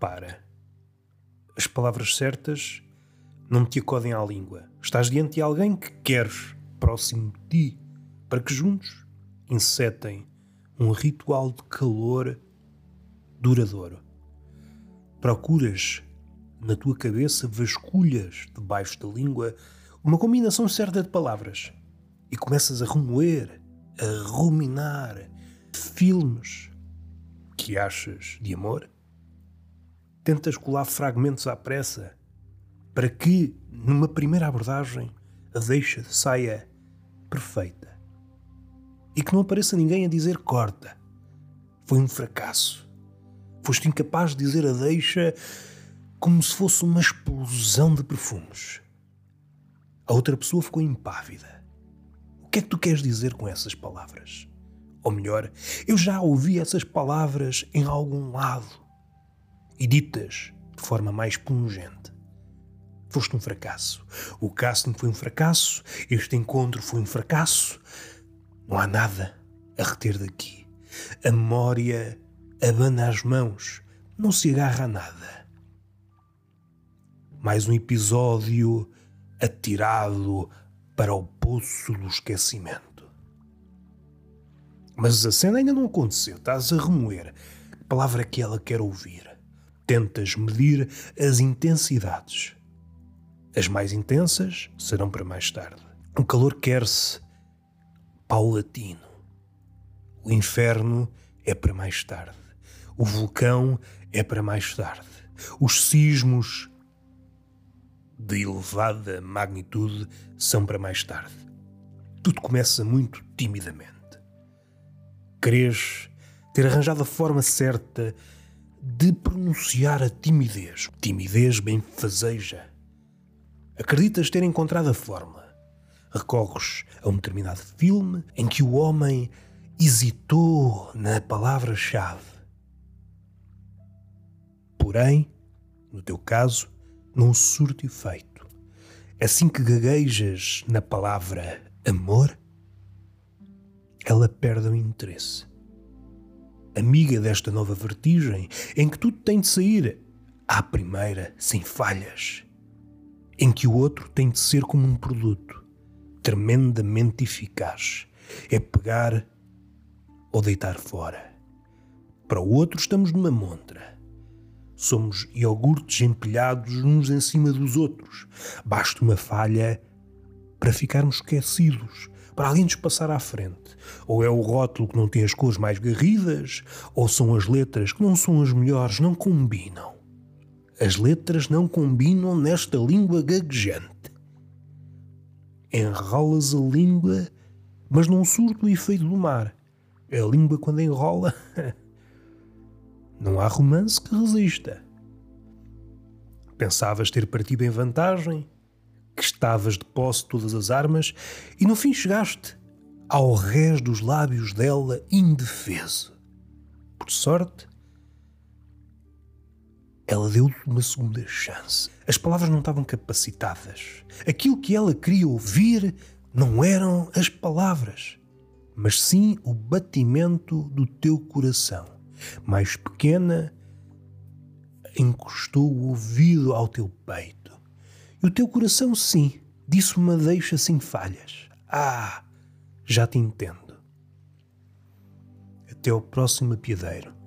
repara, as palavras certas não te acodem à língua. Estás diante de alguém que queres próximo de ti, para que juntos insetem um ritual de calor duradouro. Procuras na tua cabeça, vasculhas debaixo da língua uma combinação certa de palavras e começas a remoer, a ruminar filmes que achas de amor. Tentas colar fragmentos à pressa para que, numa primeira abordagem, a deixa saia perfeita e que não apareça ninguém a dizer corta. Foi um fracasso. Foste incapaz de dizer a deixa como se fosse uma explosão de perfumes. A outra pessoa ficou impávida. O que é que tu queres dizer com essas palavras? Ou melhor, eu já ouvi essas palavras em algum lado e ditas de forma mais pungente. Foste um fracasso. O casting foi um fracasso. Este encontro foi um fracasso. Não há nada a reter daqui. A memória abana as mãos. Não se agarra a nada. Mais um episódio atirado para o poço do esquecimento. Mas a cena ainda não aconteceu. Estás a remoer. Que palavra que ela quer ouvir? Tentas medir as intensidades. As mais intensas serão para mais tarde. O calor quer-se paulatino. O inferno é para mais tarde. O vulcão é para mais tarde. Os sismos de elevada magnitude são para mais tarde. Tudo começa muito timidamente. Crês ter arranjado a forma certa de pronunciar a timidez. Timidez bem fazeja. Acreditas ter encontrado a fórmula recorres a um determinado filme em que o homem hesitou na palavra-chave. Porém, no teu caso, não surte efeito. Assim que gaguejas na palavra amor, ela perde o interesse. Amiga desta nova vertigem em que tudo tem de sair à primeira sem falhas, em que o outro tem de ser como um produto tremendamente eficaz. É pegar ou deitar fora. Para o outro, estamos numa montra. Somos iogurtes empilhados uns em cima dos outros. Basta uma falha para ficarmos esquecidos, para alguém nos passar à frente. Ou é o rótulo que não tem as cores mais garridas, ou são as letras que não são as melhores, não combinam. As letras não combinam nesta língua gaguejante enrolas a língua, mas não surte o efeito do mar. A língua, quando enrola, não há romance que resista. Pensavas ter partido em vantagem, que estavas de posse todas as armas, e no fim chegaste ao rés dos lábios dela indefeso. Por sorte, ela deu-lhe uma segunda chance. As palavras não estavam capacitadas. Aquilo que ela queria ouvir não eram as palavras, mas sim o batimento do teu coração. Mais pequena, encostou o ouvido ao teu peito. E o teu coração, sim, disse uma deixa sem falhas. Ah, já te entendo. Até ao próximo apiadeiro.